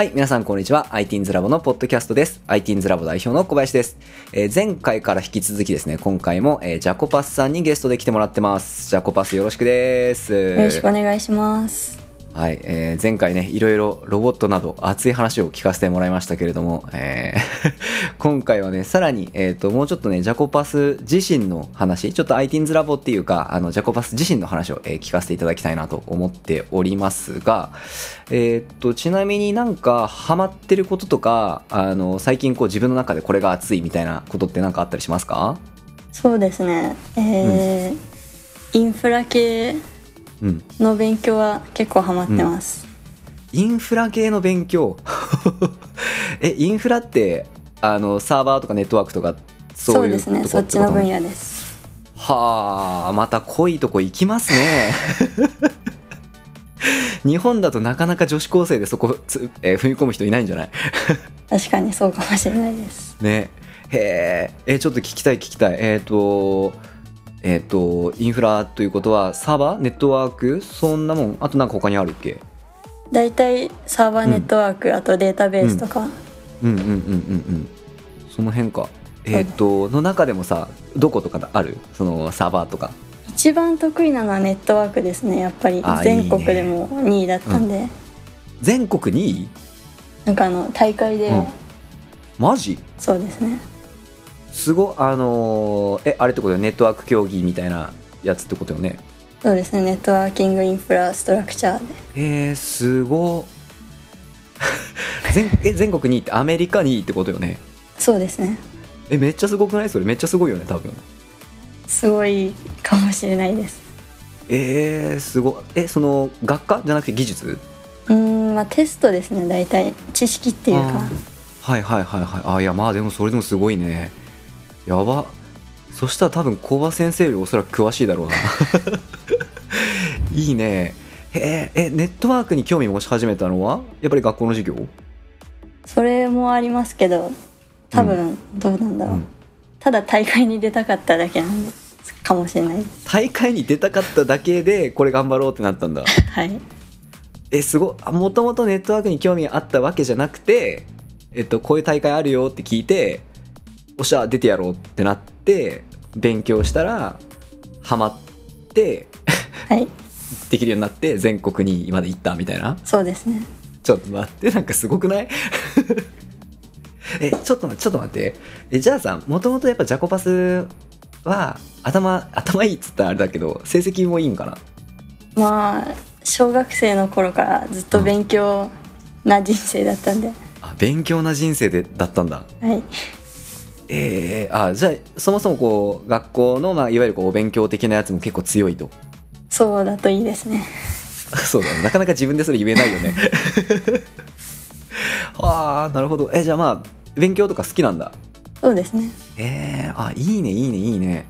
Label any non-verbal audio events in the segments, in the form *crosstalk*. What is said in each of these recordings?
はい、皆さんこんにちは。ITINS ラボのポッドキャストです。ITINS ラボ代表の小林です。えー前回から引き続きですね、今回も、えージャコパスさんにゲストで来てもらってます。ジャコパスよろしくです。よろしくお願いします。はい、えー前回ね、いろいろロボットなど熱い話を聞かせてもらいましたけれども、えー *laughs* 今回はね、さらに、えっ、と、もうちょっとね、ジャコパス自身の話、ちょっと ITINS ラボっていうか、あの、ジャコパス自身の話を、えー聞かせていただきたいなと思っておりますが、えっ、と、ちなみになんか、ハマってることとか、あの、最近こう自分の中でこれが熱いみたいなことってなんかあったりしますか？そうですね。えーインフラ系うん。の勉強は結構ハマってます。インフラ系の勉強？*laughs* えインフラってあのサーバーとかネットワークとかそそうういうですね。そっちの分野です。はあまた濃いとこ行きますね。*laughs* 日本だとなかなか女子高生でそこつ、えー踏み込む人いないんじゃない？*laughs* 確かにそうかもしれないです。ね。へええちょっと聞きたい聞きたい。えっ、とえっ、とインフラということはサーバーネットワークそんなもんあとなんか他にあるっけ？だいたいサーバーネットワーク、あとデータベースとか、うん。うんうんうんうんその辺か。えっ、との中でもさどことかある？そのサーバーとか。一番得意なのはネットワークですね。やっぱり。あ全国でも2位だったんで、全国2位？なんかあの大会で、うん。マジ？そうですね。すごあのーえあれってことよネットワーク競技みたいなやつってことよね？そうですね。ネットワーキングインフラストラクチャーで。えー、すご。*laughs* 全え全国2位ってアメリカ2位ってことよね？そうですね。えめっちゃすごくない？それ。めっちゃすごいよね多分。すごいかもしれないです。えー、すご。いえその学科じゃなくて技術？うーんまあテストですね大体。知識っていうか。はいはいはいはい。あいやまあでもそれでもすごいねやば。そしたら多分小葉先生よりおそらく詳しいだろうな。*laughs* いいね。へええネットワークに興味持ち始めたのは？やっぱり学校の授業？それもありますけど多分どうなんだろう、うん。ただ大会に出たかっただけなんですかもしれない大会に出たかっただけでこれ頑張ろうってなったんだ。*laughs* はい。えすごい。もともとネットワークに興味あったわけじゃなくてえっとこういう大会あるよって聞いておっしゃ出てやろうってなって勉強したらハマってはい。できるようになって全国にまで行ったみたいな。そうですね。ちょっと待ってなんかすごくない？*laughs* えちょっと待ってちょっと待って。えじゃあさもともとやっぱジャコパスは頭頭いいっつったらあれだけど成績もいいんかな？まあ小学生の頃からずっと勉強な人生だったんで、あ勉強な人生でだったんだ。はいえー、あじゃあそもそもこう学校の、まあ、いわゆるこうお勉強的なやつも結構強いと。そうだといいですね。*laughs* そうだね。なかなか自分でそれ言えないよね。*laughs* ああなるほど。えじゃあまあ勉強とか好きなんだ？そうですね。えー、あいいねいいねいいね。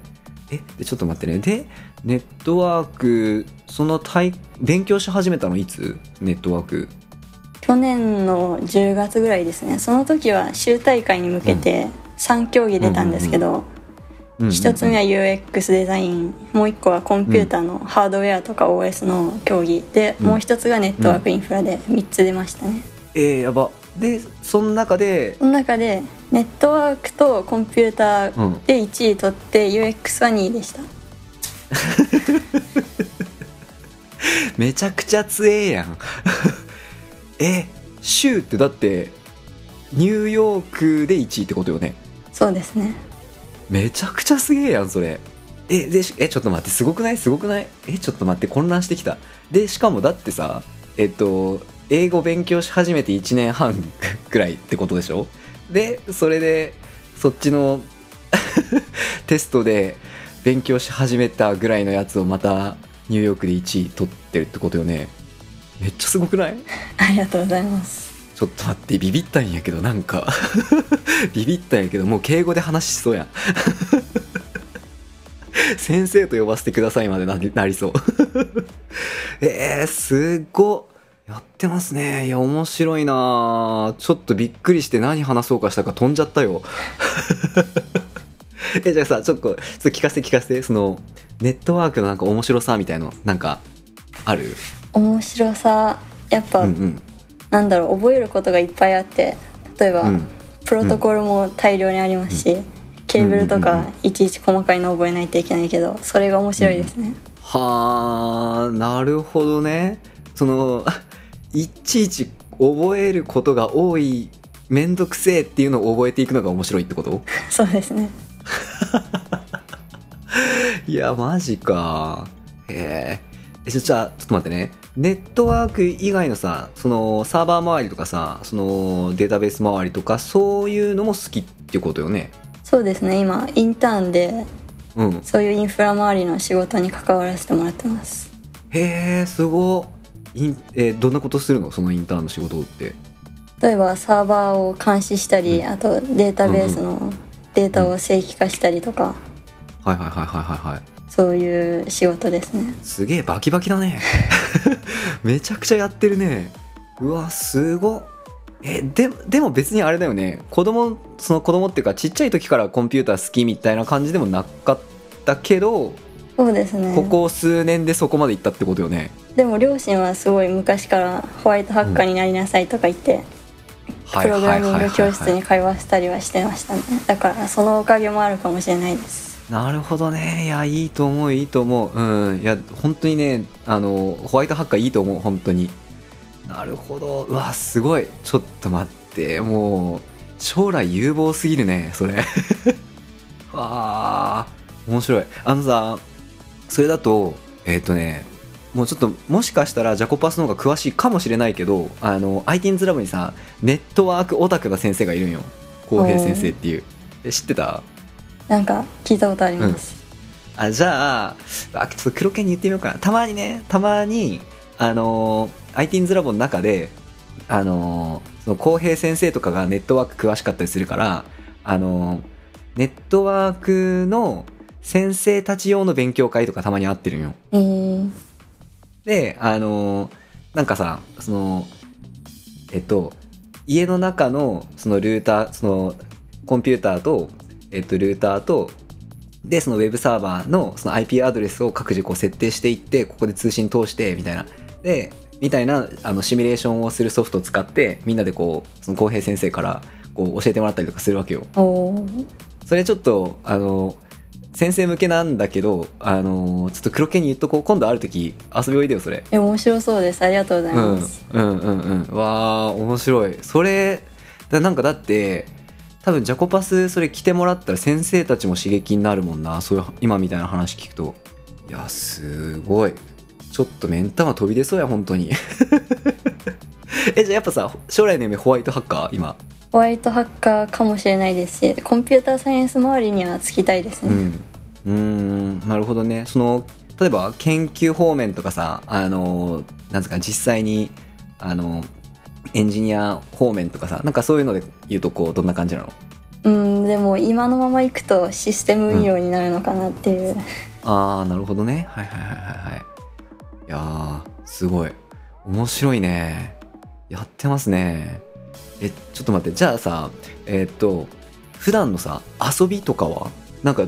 えでちょっと待ってね。でネットワークその対勉強し始めたのいつ？ネットワーク。去年の10月ぐらいですね。その時は州大会に向けて3競技出たんですけど、一つ目は UX デザインもう一個はコンピューターのハードウェアとか OS の競技で、うん。もう一つがネットワークインフラで3つ出ましたね、えー、やば。でその中でその中でネットワークとコンピューターで1位取って UX は2位でした。*laughs* めちゃくちゃ強えやん。*laughs* え州ってだってニューヨークで1位ってことよねそうですね。めちゃくちゃすげえやんそれ。えでしえちょっと待ってすごくない？すごくない？えちょっと待って混乱してきた。でしかもだってさえっと英語勉強し始めて1年半 *laughs* くらいってことでしょ？でそれでそっちの *laughs* テストで勉強し始めたぐらいのやつをまたニューヨークで1位取ってるってことよね。めっちゃすごくない？*laughs* ありがとうございますちょっと待ってビビったんやけどなんか。*laughs* ビビったんやけどもう敬語で話しそうや。ん *laughs* 先生と呼ばせてくださいまでななりそう。*laughs* えー、すっ。ごやってますね。いや面白いな。ちょっとびっくりして何話そうかしたか飛んじゃったよ。えじゃあさちょっとちょっと聞かせて聞かせて。そのネットワークのなんか面白さみたいのなんかある？面白さ。やっぱ、うんうんなんだろう覚えることがいっぱいあって例えば、うん。プロトコルも大量にありますし、ケーブルとかうんうんうんうん。いちいち細かいの覚えないといけないけどそれが面白いですね、はあなるほどね。その *laughs* いちいち覚えることが多いめんどくせえっていうのを覚えていくのが面白いってこと？*laughs* そうですね。*laughs* いやマジか。へええじゃあちょっと待ってね。ネットワーク以外のさそのサーバー周りとかさそのデータベース周りとかそういうのも好きってことよね。そうですね。今インターンでうん。そういうインフラ周りの仕事に関わらせてもらってます。へえすごインえーどんなことするの？そのインターンの仕事って。例えばサーバーを監視したり、あとデータベースのデータを正規化したりとか、はいはいはいはいはいはいそういう仕事ですね。すげえバキバキだね。*laughs* めちゃくちゃやってるね。うわすごっ。えででも別にあれだよね。子供その子供っていうかちっちゃい時からコンピューター好きみたいな感じでもなかったけど、そうですね。ここ数年でそこまで行ったってことよね。でも両親はすごい昔からホワイトハッカーになりなさいとか言って、プログラミング教室に通わせたりはしてましたね。だからそのおかげもあるかもしれないですなるほどね。いやいいと思ういいと思う。うん。いや本当にねあのホワイトハッカーいいと思う本当に。なるほど。うわすごい。ちょっと待って。もう将来有望すぎるねそれ。*laughs* わあ。面白い。あのさそれだとえっ、とねもうちょっともしかしたらジャコパスの方が詳しいかもしれないけどあの ITINS ラボにさネットワークオタクな先生がいるんよ。浩平先生っていう。え知ってた？なんか聞いたことあります、あじゃああちょっと黒犬に言ってみようかな。たまにねたまにあのー ITINS ラボの中であのーその浩平先生とかがネットワーク詳しかったりするからあのーネットワークの先生たち用の勉強会とかたまにあってるんよ。えー、であのーなんかさそのえっと家の中のそのルーターそのコンピューターと、えっと、ルーターとでそのウェブサーバーのその IP アドレスを各自こう設定していってここで通信通してみたいな。でみたいなあのシミュレーションをするソフトを使ってみんなでこうその浩平先生からこう教えてもらったりとかするわけよ。それちょっとあの先生向けなんだけどあのちょっと黒犬に言っとこう。今度ある時遊びおいでよそれ。え面白そうです。ありがとうございうんます、うんうんうんわあ面白い。それだなんかだって多分ジャコパスそれ来てもらったら先生たちも刺激になるもんな。そういう今みたいな話聞くと。いやすごい。ちょっと目ん玉飛び出そうや本当に。*laughs* えじゃあやっぱさ将来の夢ホワイトハッカー今？ホワイトハッカーかもしれないですしコンピューターサイエンス周りにはつきたいですね、うん。なるほどね。その例えば研究方面とかさあのなんですか実際にあのエンジニア方面とかさなんかそういうので言うとこうどんな感じなの？うんでも今のままいくとシステム運用になるのかなっていう、ああなるほどね。はいはいはいはいはい。いやーすごい。面白いね。やってますね。えちょっと待って。じゃあさえーっと普段のさ遊びとかはなんか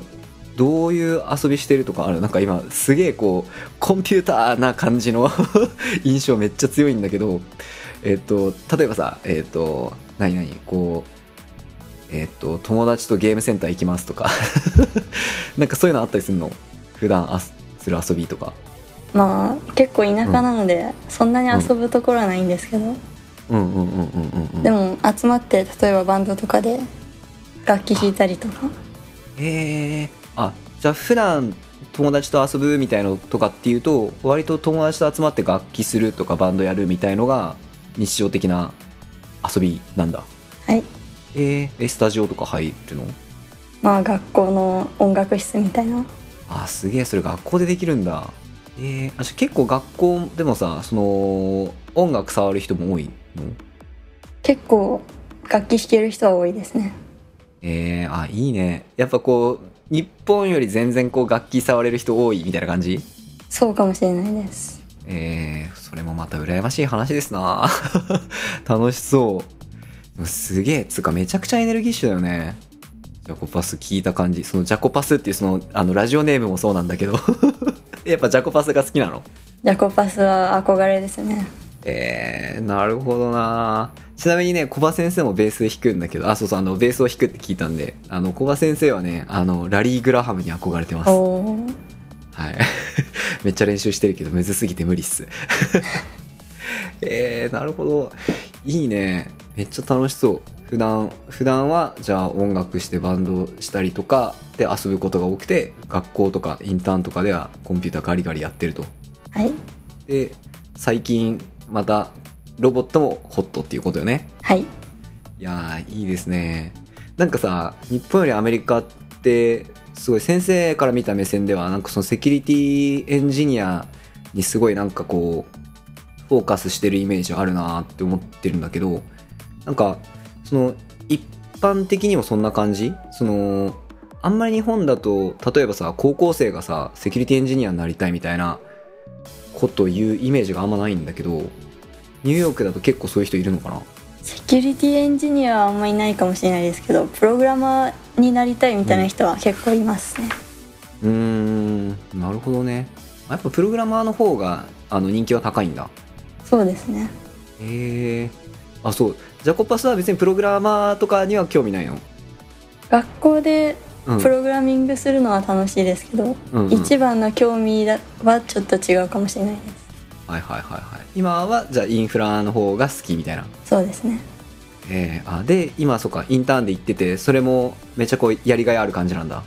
どういう遊びしてるとかある？なんか今すげえこうコンピューターな感じの *laughs* 印象めっちゃ強いんだけどえーっと例えばさえーっと何何こうえーっと友達とゲームセンター行きますとか。*laughs* なんかそういうのあったりするの？普段あすする遊びとか。まあ結構田舎なので、そんなに遊ぶところはないんですけど、うん。うんうんうんうんうん。でも集まって例えばバンドとかで楽器弾いたりとか。へえあじゃあ普段友達と遊ぶみたいのとかっていうと割と友達と集まって楽器するとかバンドやるみたいのが日常的な遊びなんだ。はい。えーえスタジオとか入るの？まあ学校の音楽室みたいな。あすげえそれ学校でできるんだ。えー、あ結構学校でもさその音楽触る人も多いの？結構楽器弾ける人は多いですね。えー、あいいね。やっぱこう日本より全然こう楽器触れる人多いみたいな感じ？そうかもしれないですえー、それもまた羨ましい話ですな。*laughs* 楽しそう。すげえつうかめちゃくちゃエネルギッシュだよね。ジャコパス聞いた感じ。そのジャコパスっていうそのあのラジオネームもそうなんだけど。*laughs* やっぱジャコパスが好きなの？ジャコパスは憧れですね。えー、なるほどな。ちなみにね、小葉先生もベース弾くんだけど、あ、そうそう、あの、ベースを弾くって聞いたんで、あの、小葉先生はね、あの、ラリー・グラハムに憧れてます。はい。*laughs* めっちゃ練習してるけど、むずすぎて無理っす。*laughs* えー、なるほど。いいね。めっちゃ楽しそう。普段、普段は、じゃあ音楽してバンドしたりとかで遊ぶことが多くて、学校とかインターンとかではコンピューターガリガリやってると。はいで、最近、また、ロボットもホットっていうことよね。はいいやー、いいですね。なんかさ、日本よりアメリカって、すごい先生から見た目線では、なんかそのセキュリティエンジニアにすごいなんかこう、フォーカスしてるイメージあるなって思ってるんだけど、なんか、その、一般的にもそんな感じ？その、あんまり日本だと、例えばさ、高校生がさ、セキュリティエンジニアになりたいみたいなこと言うイメージがあんまないんだけど、ニューヨークだと結構そういう人いるのかな？セキュリティエンジニアはあんまりいないかもしれないですけどプログラマーになりたいみたいな人は結構いますね、うーんなるほどね。やっぱプログラマーの方があの人気は高いんだ。そうですね。へえあそう。ジャコパスは別にプログラマーとかには興味ないの？学校でうん。プログラミングするのは楽しいですけど、うんうん。一番の興味だはちょっと違うかもしれないですはいはいはいはい。今はじゃあインフラの方が好きみたいな。そうですね。えー、あで今そうかインターンで行っててそれもめっちゃこうやりがいある感じなんだ。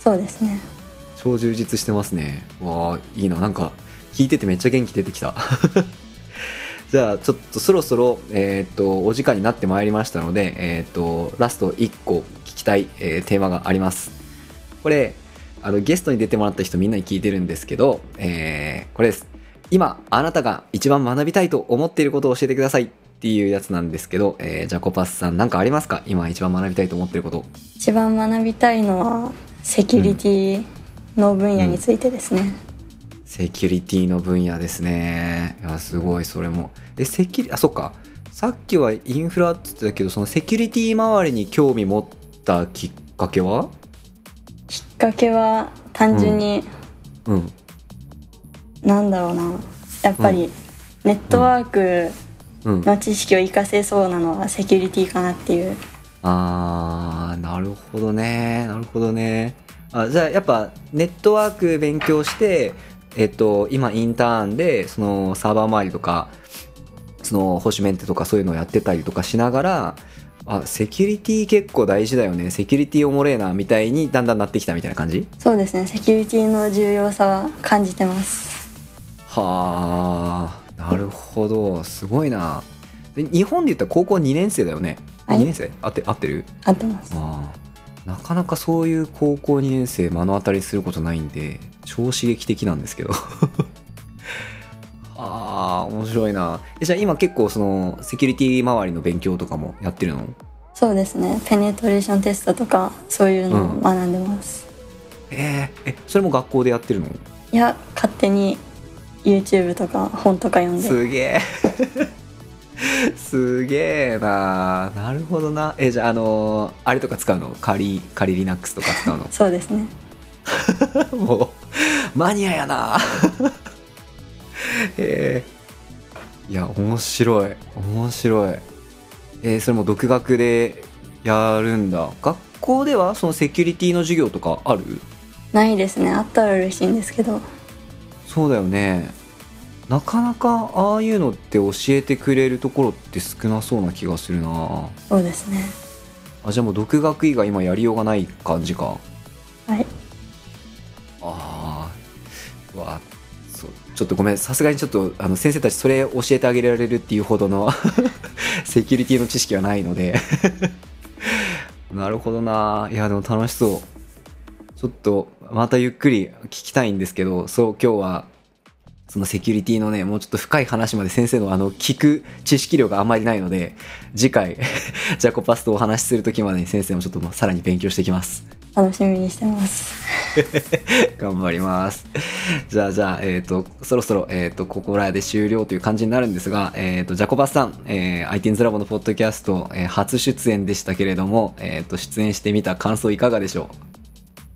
そうですね。超充実してますね。わあいいな。なんか聞いててめっちゃ元気出てきた。*laughs* じゃあちょっとそろそろ、えーっとお時間になってまいりましたので、えーっとラスト1個聞きたい、えーテーマがあります。これあのゲストに出てもらった人みんなに聞いてるんですけど、えーこれです今あなたが一番学びたいと思っていることを教えてくださいっていうやつなんですけど、えージャコパスさん何かありますか？今一番学びたいと思っていること一番学びたいのはセキュリティの分野についてですね、セキュリティの分野ですね。いや、すごい、それも。え、セキュリ、あ、そっか。さっきはインフラって言ってたけど、そのセキュリティ周りに興味持ったきっかけは？きっかけは単純に、うん。なんだろうなやっぱりネットワークうん。の知識を活かせそうなのはセキュリティかなっていうあー、なるほどね。なるほどね。あ、じゃあ、やっぱ、ネットワーク勉強して、えっと、今、インターンで、その、サーバー周りとか、その、保守メンテとかそういうのをやってたりとかしながら、あ、セキュリティ結構大事だよね。セキュリティおもれえな、みたいにだんだんなってきたみたいな感じ？そうですねセキュリティの重要さは感じてますはあ、なるほど。すごいな。で日本で言ったら高校2年生だよね。はい。2年生？合って、合ってる？合ってます。ああ。なかなかそういう高校2年生目の当たりすることないんで超刺激的なんですけど。*laughs* ああ面白いな。えじゃあ今結構そのセキュリティ周りの勉強とかもやってるの？そうですね。ペネトレーションテストとかそういうのを学んでます、えーえそれも学校でやってるの？いや勝手に YouTube とか本とか読んで。すげえ。すげえな。なるほどな。えじゃああのーあれとか使うの？仮仮 Linux とか使うの？そうですね。*laughs* もうマニアやな。*laughs* えー。いや面白い。面白い。えーそれも独学でやるんだ。学校ではそのセキュリティの授業とかある？ないですね。あったら嬉しいんですけどそうだよね。なかなかああいうのって教えてくれるところって少なそうな気がするな。そうですね。あじゃあもう独学以外今やりようがない感じか。はい。ああうわそうちょっとごめん。さすがにちょっとあの先生たちそれ教えてあげられるっていうほどの *laughs* セキュリティの知識はないので。*laughs* なるほどな。いやでも楽しそうちょっとまたゆっくり聞きたいんですけどそう今日はそのセキュリティのねもうちょっと深い話まで先生のあの聞く知識量があんまりないので次回 *laughs* ジャコパスとお話しする時までに先生もちょっともうさらに勉強してきます。楽しみにしてます。*laughs* 頑張ります。じゃあ、じゃあ、えっ、と、そろそろ、えっ、と、ここらで終了という感じになるんですが、えっ、と、ジャコバスさん、えー、IT's ラボのポッドキャスト、えー初出演でしたけれども、えっ、と、出演してみた感想いかがでしょ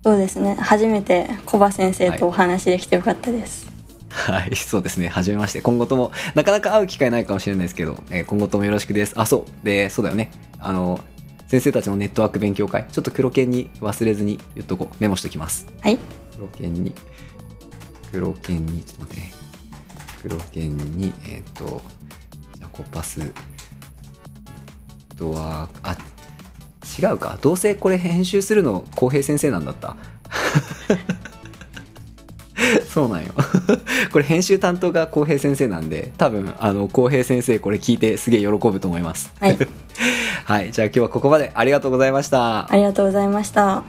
そうですね初めてコバ先生とお話できてよかったです、はい、*laughs* そうですね。はじめまして。今後とも、なかなか会う機会ないかもしれないですけど、えー今後ともよろしくです。あ、そう。で、そうだよね。あの、先生たちのネットワーク勉強会、ちょっと黒剣に忘れずに言っとこう。メモしときます。はい黒剣に、黒剣に、ちょっと待ってね。黒剣に、えっ、と、じゃあコパス、とは、あ、違うか。どうせこれ編集するの、浩平先生なんだった。*laughs* そうなんよ。*laughs* これ編集担当が浩平先生なんで、多分、あの、浩平先生これ聞いてすげえ喜ぶと思います。はい *laughs* はい。じゃあ今日はここまでありがとうございましたあ。りがとうございました